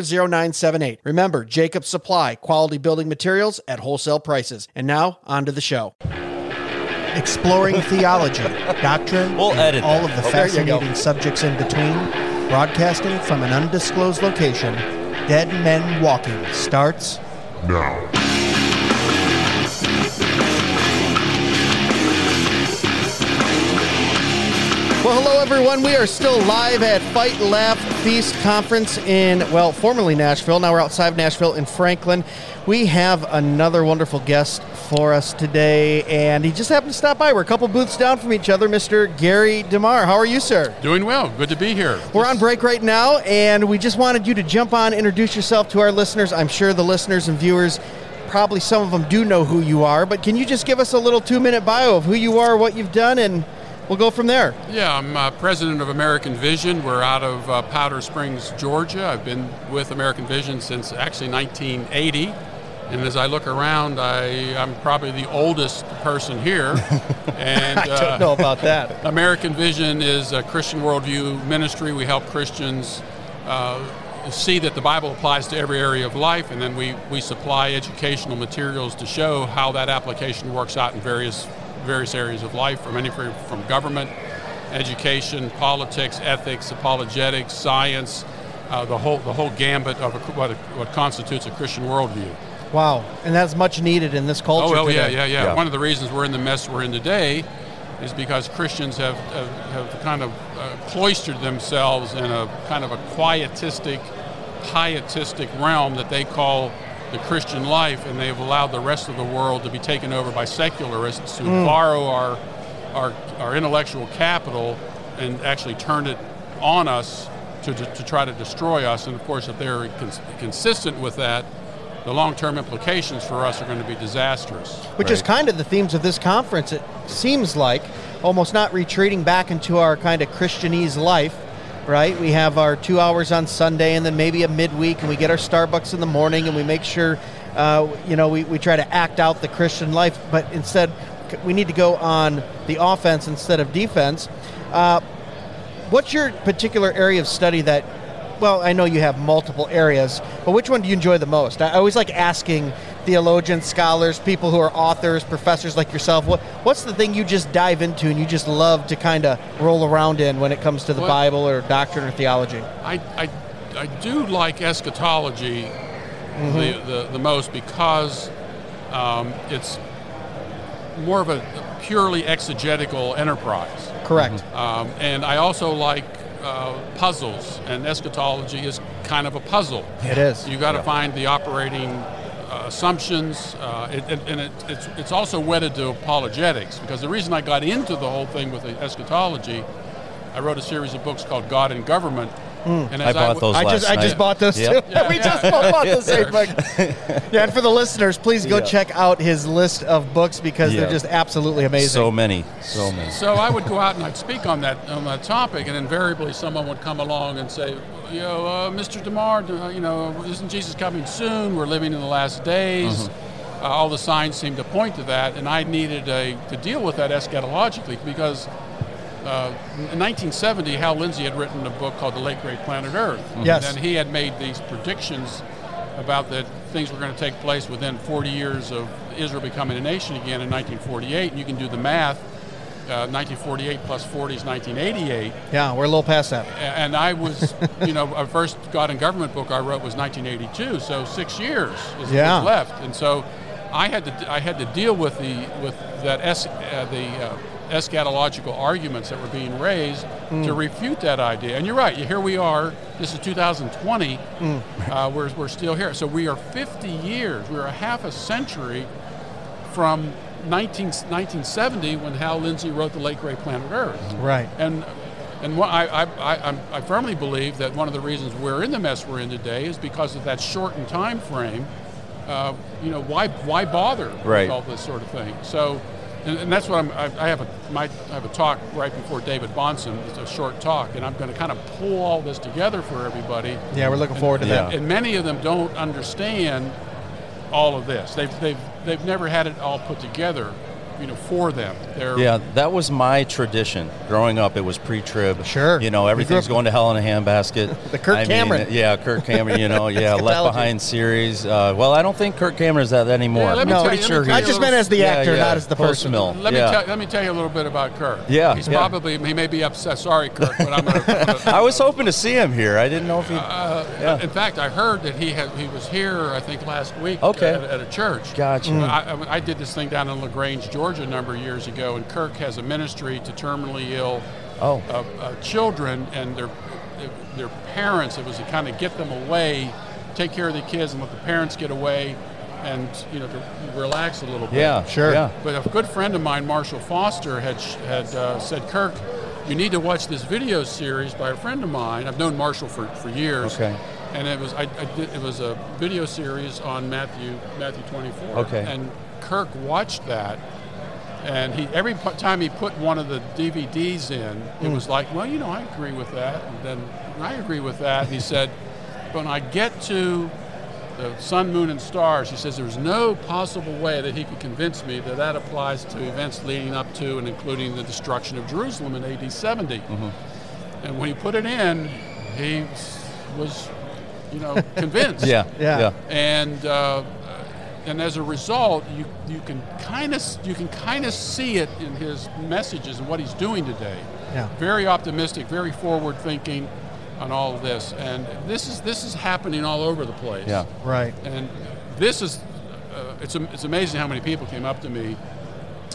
0978. Remember, Jacob Supply, quality building materials at wholesale prices. And now, on to the show. Exploring theology, doctrine, We'll and edit all that. of the Oh, there you go. fascinating subjects in between, broadcasting from an undisclosed location, Dead Men Walking starts now. Well, hello everyone. We are still live at Fight Laugh Feast Conference in, well, formerly Nashville. Now we're outside of Nashville in Franklin. We have another wonderful guest for us today, and he just happened to stop by. We're a couple booths down from each other, Mr. Gary DeMar. How are you, sir? Doing well. Good to be here. We're on break right now, and we just wanted you to jump on, introduce yourself to our listeners. I'm sure the listeners and viewers, probably some of them do know who you are, but can you just give us a little two minute bio of who you are, what you've done, and we'll go from there? Yeah, I'm uh, president of American Vision. We're out of uh, Powder Springs, Georgia. I've been with American Vision since actually 1980. And as I look around, I, I'm probably the oldest person here. and I don't know about that. American Vision is a Christian worldview ministry. We help Christians uh, see that the Bible applies to every area of life, and then we, we supply educational materials to show how that application works out in various various areas of life, from any from government, education, politics, ethics, apologetics, science, uh, the whole the whole gambit of a, what, what constitutes a Christian worldview. Wow, and that's much needed in this culture. Oh well, yeah, yeah, yeah, Yeah. One of the reasons we're in the mess we're in today is because Christians have have, have kind of uh, cloistered themselves in a kind of a quietistic, pietistic realm that they call the Christian life, and they've allowed the rest of the world to be taken over by secularists who hmm. borrow our, our our intellectual capital and actually turn it on us to, to, to try to destroy us. And of course, if they're cons- consistent with that, the long-term implications for us are going to be disastrous. Which is kind of the themes of this conference. It seems like almost not retreating back into our kind of Christianese life, right? We have our two hours on Sunday and then maybe a midweek, and we get our Starbucks in the morning, and we make sure, uh, you know, we, we try to act out the Christian life, but instead, we need to go on the offense instead of defense. Uh, what's your particular area of study that well, I know you have multiple areas, but which one do you enjoy the most? I always like asking theologians, scholars, people who are authors, professors like yourself, what, what's the thing you just dive into and you just love to kind of roll around in when it comes to the well, Bible or doctrine or theology? I, I, I do like eschatology mm-hmm. the, the, the, most because um, it's more of a purely exegetical enterprise. Correct. Um, and I also like uh, puzzles, and eschatology is kind of a puzzle. It is. You got to yeah. find the operating uh, assumptions, uh, it, it, and it, it's it's also wedded to apologetics because the reason I got into the whole thing with eschatology, I wrote a series of books called God and Government, Mm. And I bought I w- those. I just night. I just bought those yep. too. Yeah, we yeah, just bought the same book. yeah, and for the listeners, please go check out his list of books because they're just absolutely amazing. So many, so many. So I would go out and I'd speak on that on that topic, and invariably someone would come along and say, you know, uh, Mr. DeMar, uh, you know, isn't Jesus coming soon? We're living in the last days. Mm-hmm. Uh, all the signs seem to point to that, and I needed a, to deal with that eschatologically because uh, in 1970, Hal Lindsey had written a book called The Late Great Planet Earth. Mm-hmm. Yes. And he had made these predictions about that things were going to take place within 40 years of Israel becoming a nation again in 1948. And you can do the math. Uh, 1948 plus 40 is 1988. Yeah, we're a little past that. And I was, you know, our first God and Government book I wrote was 1982, so six years is yeah. left. And so I had to I had to deal with the with that S, uh, the uh, eschatological arguments that were being raised mm. to refute that idea. And you're right, here we are. This is 2020. Mm. Uh, we're, we're still here. So we are 50 years, we're a half a century from 19, 1970 when Hal Lindsey wrote The Late Great Planet Earth. Right. And and what I, I, I, I firmly believe that one of the reasons we're in the mess we're in today is because of that shortened time frame. Uh, you know, why, why bother right. with all this sort of thing? So and, and that's what I'm, I, I have a my, I have a talk right before David Bahnsen. It's a short talk, and I'm going to kind of pull all this together for everybody. Yeah, we're looking forward and, to that. And many of them don't understand all of this. They've they've they've never had it all put together you know for them. They're yeah, that was my tradition growing up. It was pre-trib. Sure, you know everything's going to hell in a handbasket. the Kirk I Cameron, mean, yeah, Kirk Cameron. You know, yeah, Left Behind series. Uh, well, I don't think Kirk Cameron is that anymore. Yeah, no, pretty sure I just meant as the actor, yeah, yeah. not as the person. Mill. Let yeah. me tell, let me tell you a little bit about Kirk. Yeah, he's probably he may be upset. Sorry, Kirk, but I'm going to. I was hoping to see him here. I didn't know if he. Uh, in fact, I heard that he had he was here. I think last week. Okay. At, at a church. Gotcha. Mm. I, I did this thing down in Lagrange, Georgia, a number of years ago, and Kirk has a ministry to terminally ill oh. uh, uh, children and their their parents. It was to kind of get them away, take care of the kids, and let the parents get away, and you know to relax a little bit. Yeah, sure. Yeah. But a good friend of mine, Marshall Foster, had had uh, said, Kirk, you need to watch this video series by a friend of mine. I've known Marshall for, for years. Okay. And it was I, I did, it was a video series on Matthew Matthew 24. Okay. And Kirk watched that and he every time he put one of the DVDs in, it mm. was like, well, you know, I agree with that, and then I agree with that. And he said, when I get to the sun, moon, and stars, he says there's no possible way that he could convince me that that applies to events leading up to and including the destruction of Jerusalem in AD 70. Mm-hmm. And when he put it in, he was, you know, convinced. yeah, yeah, yeah. And uh, and as a result, you, you can kind of you can kind of see it in his messages and what he's doing today. Yeah. Very optimistic, very forward thinking on all of this, and this is this is happening all over the place. Yeah. Right. And this is uh, it's it's amazing how many people came up to me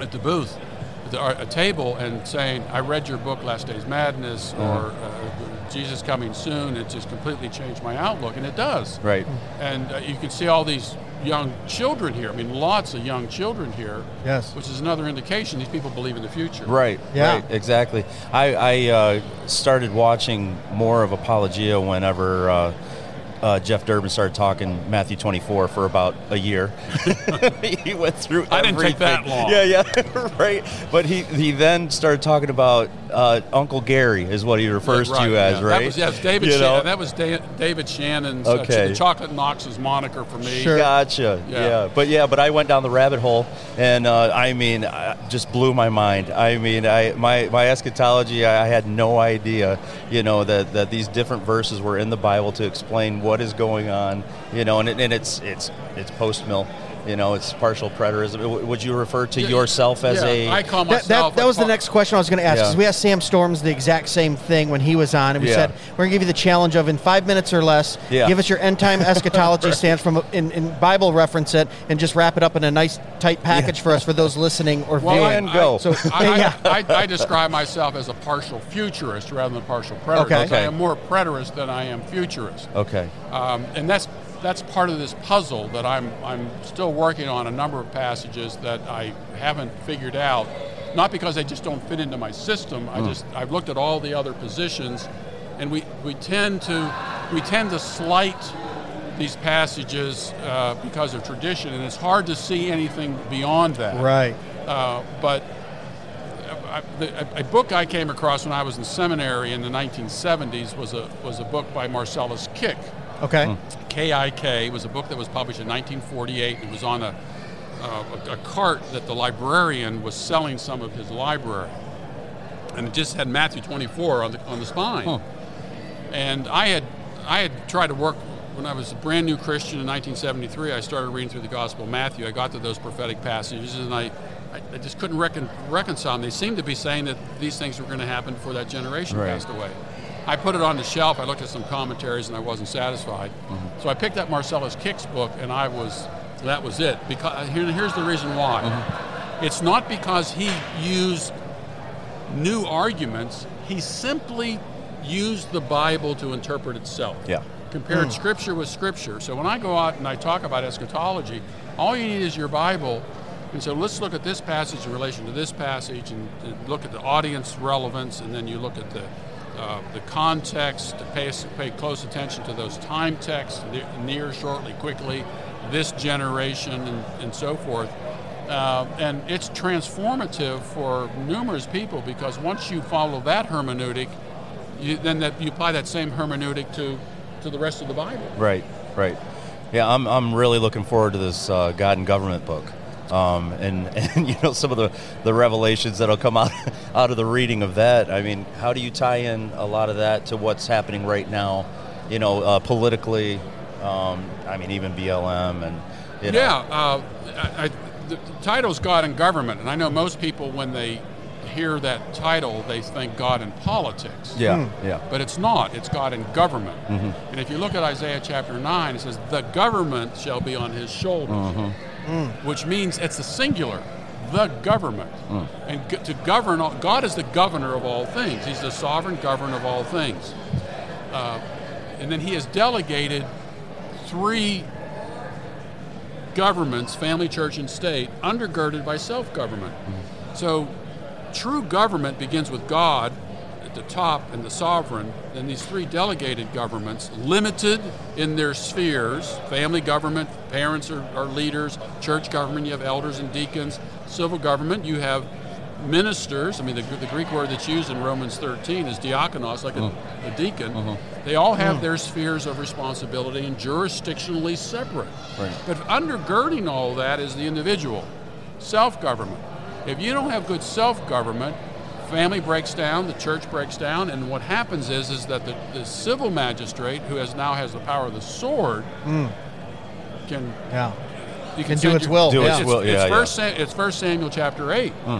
at the booth at the, a table and saying, "I read your book, Last Days Madness," mm-hmm. or uh, "Jesus Coming Soon." It just completely changed my outlook, and it does. Right. And uh, you can see all these young children here. I mean, lots of young children here. Yes. Which is another indication these people believe in the future. Right. Yeah. Right. Exactly. I, I uh, started watching more of Apologia whenever. Uh, uh, Jeff Durbin started talking Matthew 24 for about a year. he went through. I didn't take that everything. long. Yeah, yeah, right. But he he then started talking about uh, Uncle Gary is what he refers Right, to you as, yeah. right? That was, yes, David. You Shannon, know? that was da- David Shannon's uh, Okay. the Chocolate Knox's moniker for me. Sure. Gotcha. Yeah. Yeah. But yeah, but I went down the rabbit hole, and uh, I mean, I just blew my mind. I mean, I my my eschatology, I had no idea, you know, that that these different verses were in the Bible to explain what is going on, you know, and, it, and it's it's it's post mill. You know, it's partial preterism. Would you refer to Yeah, yourself as yeah, a? I call That, myself. that, that a was the next question I was going to ask. Yeah. 'cause we asked Sam Storms the exact same thing when he was on, and we Yeah. said we're going to give you the challenge of in five minutes or less, Yeah. give us your end time eschatology stance from in, in Bible reference it, and just wrap it up in a nice tight package for us for those listening or Well, viewing. I, And go. I, So- I, Yeah. I, I, I describe myself as a partial futurist rather than partial preterist. Okay. Okay. I am more preterist than I am futurist. okay. Um, and that's that's part of this puzzle that I'm I'm still working on a number of passages that I haven't figured out. Not because they just don't fit into my system. I just I've looked at all the other positions, and we, we tend to we tend to slight these passages uh, because of tradition, and it's hard to see anything beyond that. right. Uh, but I, the, a, a book I came across when I was in seminary in the 1970s was a was a book by Marcellus Kik. Okay. K.I.K. It was a book that was published in 1948. It was on a, uh, a, a cart that the librarian was selling some of his library, and it just had Matthew 24 on the on the spine. And I had I had tried to work when I was a brand new Christian in 1973. I started reading through the Gospel of Matthew. I got to those prophetic passages, and I. I I just couldn't recon, reconcile them. They seemed to be saying that these things were going to happen before that generation Right. passed away. I put it on the shelf. I looked at some commentaries and I wasn't satisfied. Mm-hmm. So I picked up Marcellus Kik's book and I was that was it. Because uh, here, here's the reason why. Mm-hmm. It's not because he used new arguments. He simply used the Bible to interpret itself. Yeah. Compared mm. Scripture with Scripture. So when I go out and I talk about eschatology, all you need is your Bible. And so let's look at this passage in relation to this passage, and, and look at the audience relevance, and then you look at the uh, the context. To pay pay close attention to those time texts, near, shortly, quickly, this generation, and, and so forth. Uh, and it's transformative for numerous people because once you follow that hermeneutic, you, then that you apply that same hermeneutic to to the rest of the Bible. Right, right. Yeah, I'm, I'm really looking forward to this uh, God and Government book. Um, and, and you know some of the, the revelations that'll come out out of the reading of that. I mean, how do you tie in a lot of that to what's happening right now? You know, uh, politically. Um, I mean, even BLM and you know, Yeah, uh, I, I, the, the title's God and Government, and I know most people when they hear that title, they think God and politics. yeah, yeah, But it's not. It's God and government. Mm-hmm. And if you look at Isaiah chapter 9, it says, The government shall be on his shoulders, Mm-hmm. Which means it's the singular, the government. Mm. And to govern, all, God is the governor of all things, He's the sovereign governor of all things. Uh, and then He has delegated three governments, family, church, and state, undergirded by self government. So true government begins with God at the top and the sovereign, then these three delegated governments, limited in their spheres family government, parents are, are leaders, church government, you have elders and deacons, civil government, you have ministers. I mean, the, the Greek word that's used in Romans 13 is diakonos, like a, uh-huh. a deacon. Uh-huh. They all have uh-huh. their spheres of responsibility and jurisdictionally separate. Right. But undergirding all that is the individual, self government. If you don't have good self government, family breaks down, the church breaks down, and what happens is is that the, the civil magistrate, who has now has the power of the sword, can Yeah. you Can do its your- will. Do yeah. its will. yeah, it's yeah. first it's First Samuel chapter eight. Hmm.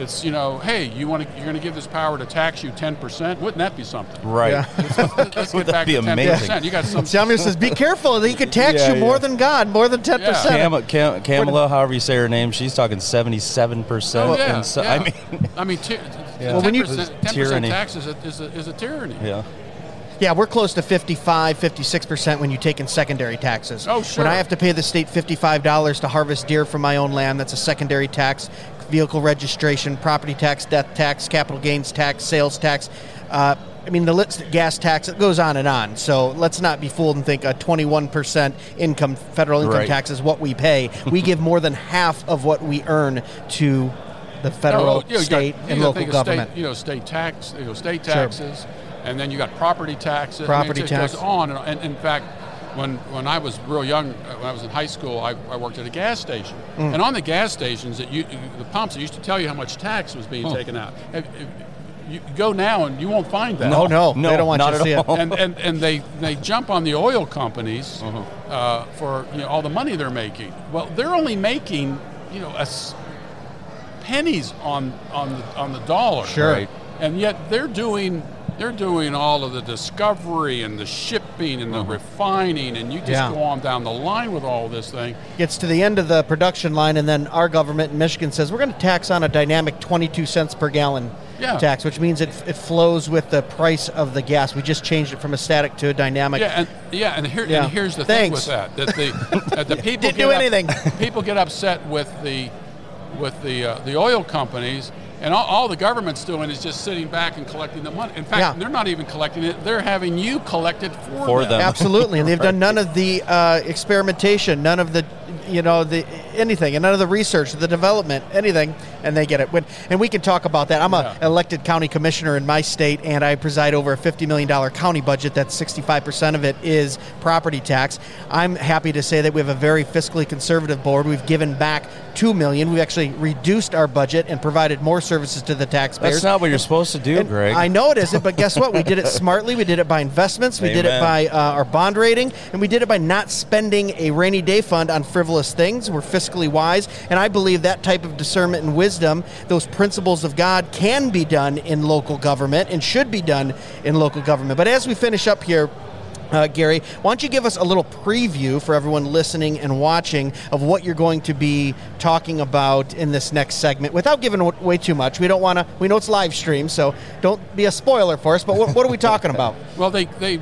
It's you know, hey, you want to you're going to give this power to tax you ten percent? Wouldn't that be something? right. Yeah. Let's get that back be to ten amazing? percent. You got some. Samuel says, "Be careful. He could tax Yeah, you more yeah. than God, more than ten percent." Cam- Cam- Kamala, however you say her name, she's talking seventy-seven percent. Oh, yeah, so, yeah. I mean, I mean, ten Well, when you- ten percent Tyranny. tax is a, is a, is a tyranny. yeah. Yeah, we're close to 55, 56% when you take in secondary taxes. Oh, sure. When I have to pay the state $55 to harvest deer from my own land, that's a secondary tax, vehicle registration, property tax, death tax, capital gains tax, sales tax. Uh, I mean, the lit- gas tax it goes on and on. So let's not be fooled and think a 21% income federal income Right. tax is what we pay. we give more than half of what we earn to the federal, Oh, you know, state, got- and local government. State, you know, state tax, you know, state Sure. taxes, and then you got property taxes. Property I mean, tax. goes on and, on. and in fact, when when I was real young, uh, when I was in high school, I, I worked at a gas station, Mm. and on the gas stations, that you, the pumps, it used to tell you how much tax was being taken out. If- if you go now and you won't find that. Oh, no, No, they don't want not you to at see it. and, and, and they, they jump on the oil companies Uh-huh. uh, for you know, all the money they're making. Well, they're only making you know a s- pennies on on the, on the dollar. Sure. Right. And yet they're doing they're doing all of the discovery and the shipping and the refining, and you just Uh-huh. Yeah. go on down the line with all this thing. Gets to the end of the production line, and then our government in Michigan says we're going to tax on a dynamic 22 cents per gallon Yeah. tax, which means it, it flows with the price of the gas. We just changed it from a static to a dynamic. Yeah, and yeah, and, here, Yeah. and here's the Thanks. thing with that: that the that the people Didn't get do up- anything. people get upset with the with the uh, the oil companies, and all, all the government's doing is just sitting back and collecting the money. In fact, Yeah. they're not even collecting it; they're having you collect it for, For them. Absolutely, and they've done none of the uh, experimentation, none of the, you know, the anything, and none of the research, the development, anything, and they get it. When, and we can talk about that. I'm Yeah. a elected county commissioner in my state, and I preside over a 50 million dollar county budget. That's 65 percent of it is property tax. I'm happy to say that we have a very fiscally conservative board. We've given back two million. We've actually reduced our budget and provided more services to the taxpayers. That's not what you're supposed to do, And Greg. I know it isn't, but guess what? We did it smartly. We did it by investments. We did it by uh, our bond rating, and we did it by not spending a rainy day fund on frivolous things. We're fiscally wise, and I believe that type of discernment and wisdom, those principles of God, can be done in local government and should be done in local government. But as we finish up here. Uh, Gary, why don't you give us a little preview for everyone listening and watching of what you're going to be talking about in this next segment without giving away too much? We don't want to, we know it's live stream, so don't be a spoiler for us, but what, what are we talking about? Well, they they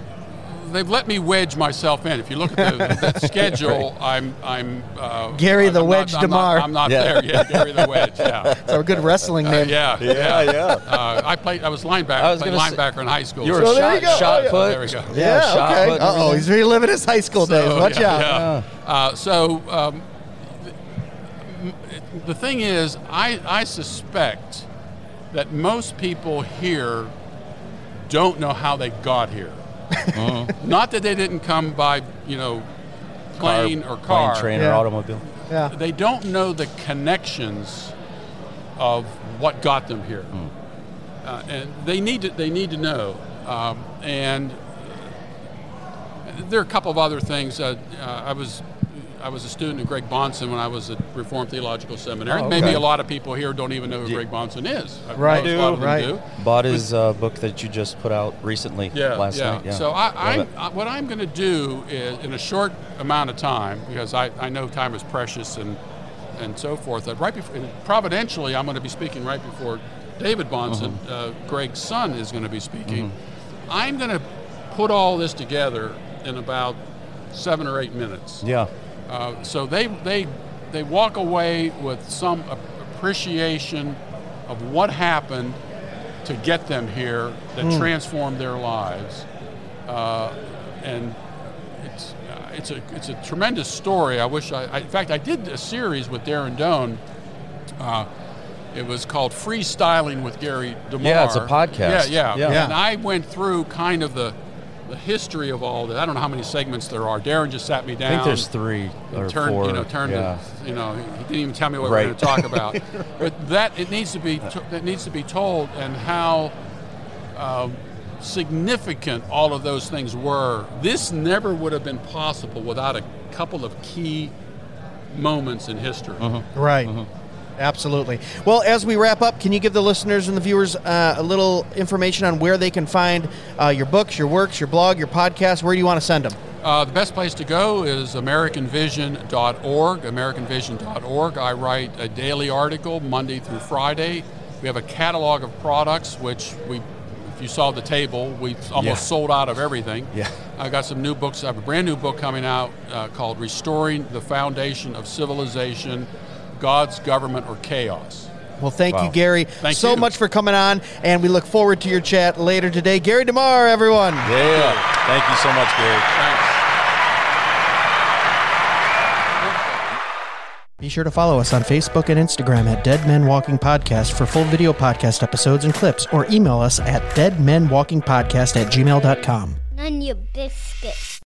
they've let me wedge myself in. If you look at the, the schedule, I'm I'm uh, Gary the I'm Wedge not, I'm not- I'm not Yeah. there yet. Gary the Wedge. Yeah. It's a good wrestling Uh, name. yeah, Yeah, yeah. Uh, I played. I was linebacker. I was played gonna say- linebacker in high school. You were So a there you shot, go. shot Oh, put. There we go. Yeah, shot okay. Uh oh, everything. he's reliving his high school days. Watch yeah, out. yeah. Uh, so um, the, the thing is, I, I suspect that most people here don't know how they got here. Not that they didn't come by, you know, plane or car. plane, train, Yeah. or automobile. Yeah. They don't know the connections of what got them here, uh, and they need to. They need to know. Um, and there are a couple of other things. Uh, uh, I was. I was a student of Greg Bahnsen when I was at Reformed Theological Seminary. Oh, Maybe a lot of people here don't even know who Greg Bahnsen is. I Right. know a lot of them Right. do. Bought his uh, book that you just put out recently Yeah, last yeah. night. Yeah. So I, I. I, what I'm going to do is, in a short amount of time, because I, I know time is precious and and so forth. That right before, providentially, I'm going to be speaking right before David Bahnsen, Mm-hmm. uh, Greg's son, is going to be speaking. I'm going to put all this together in about seven or eight minutes. yeah. Uh, so they they they walk away with some appreciation of what happened to get them here that transformed their lives, uh, and it's uh, it's a it's a tremendous story. I wish I, I in fact I did a series with Darren Doane. Uh, it was called Freestyling with Gary DeMar. Yeah, it's a podcast. Yeah, yeah, Yeah. Yeah. And I went through kind of the the history of all that. I don't know how many segments there are. Darren just sat me down. I think there's three or turned, four. you know, turned yeah. to, you know, he didn't even tell me what Right. we're going to talk about. but that it needs to be to, it needs to be told, and how um, significant all of those things were. This never would have been possible without a couple of key moments in history. Right. Absolutely. Well, as we wrap up, can you give the listeners and the viewers uh, a little information on where they can find uh, your books, your works, your blog, your podcast? Where do you want to send them? Uh, the best place to go is AmericanVision.org. AmericanVision.org. I write a daily article Monday through Friday. We have a catalog of products, which we, if you saw the table, we almost Yeah. sold out of everything. Yeah. I got some new books. I have a brand new book coming out uh, called "Restoring the Foundation of Civilization: God's Government or Chaos." Well, thank you, Gary, Thank so you. much for coming on, and we look forward to your chat later today. Gary DeMar, everyone. Yeah. Thank you so much, Gary. Thanks. Be sure to follow us on Facebook and Instagram at Dead Men Walking Podcast for full video podcast episodes and clips, or email us at deadmenwalkingpodcast at gmail.com. None your biscuits.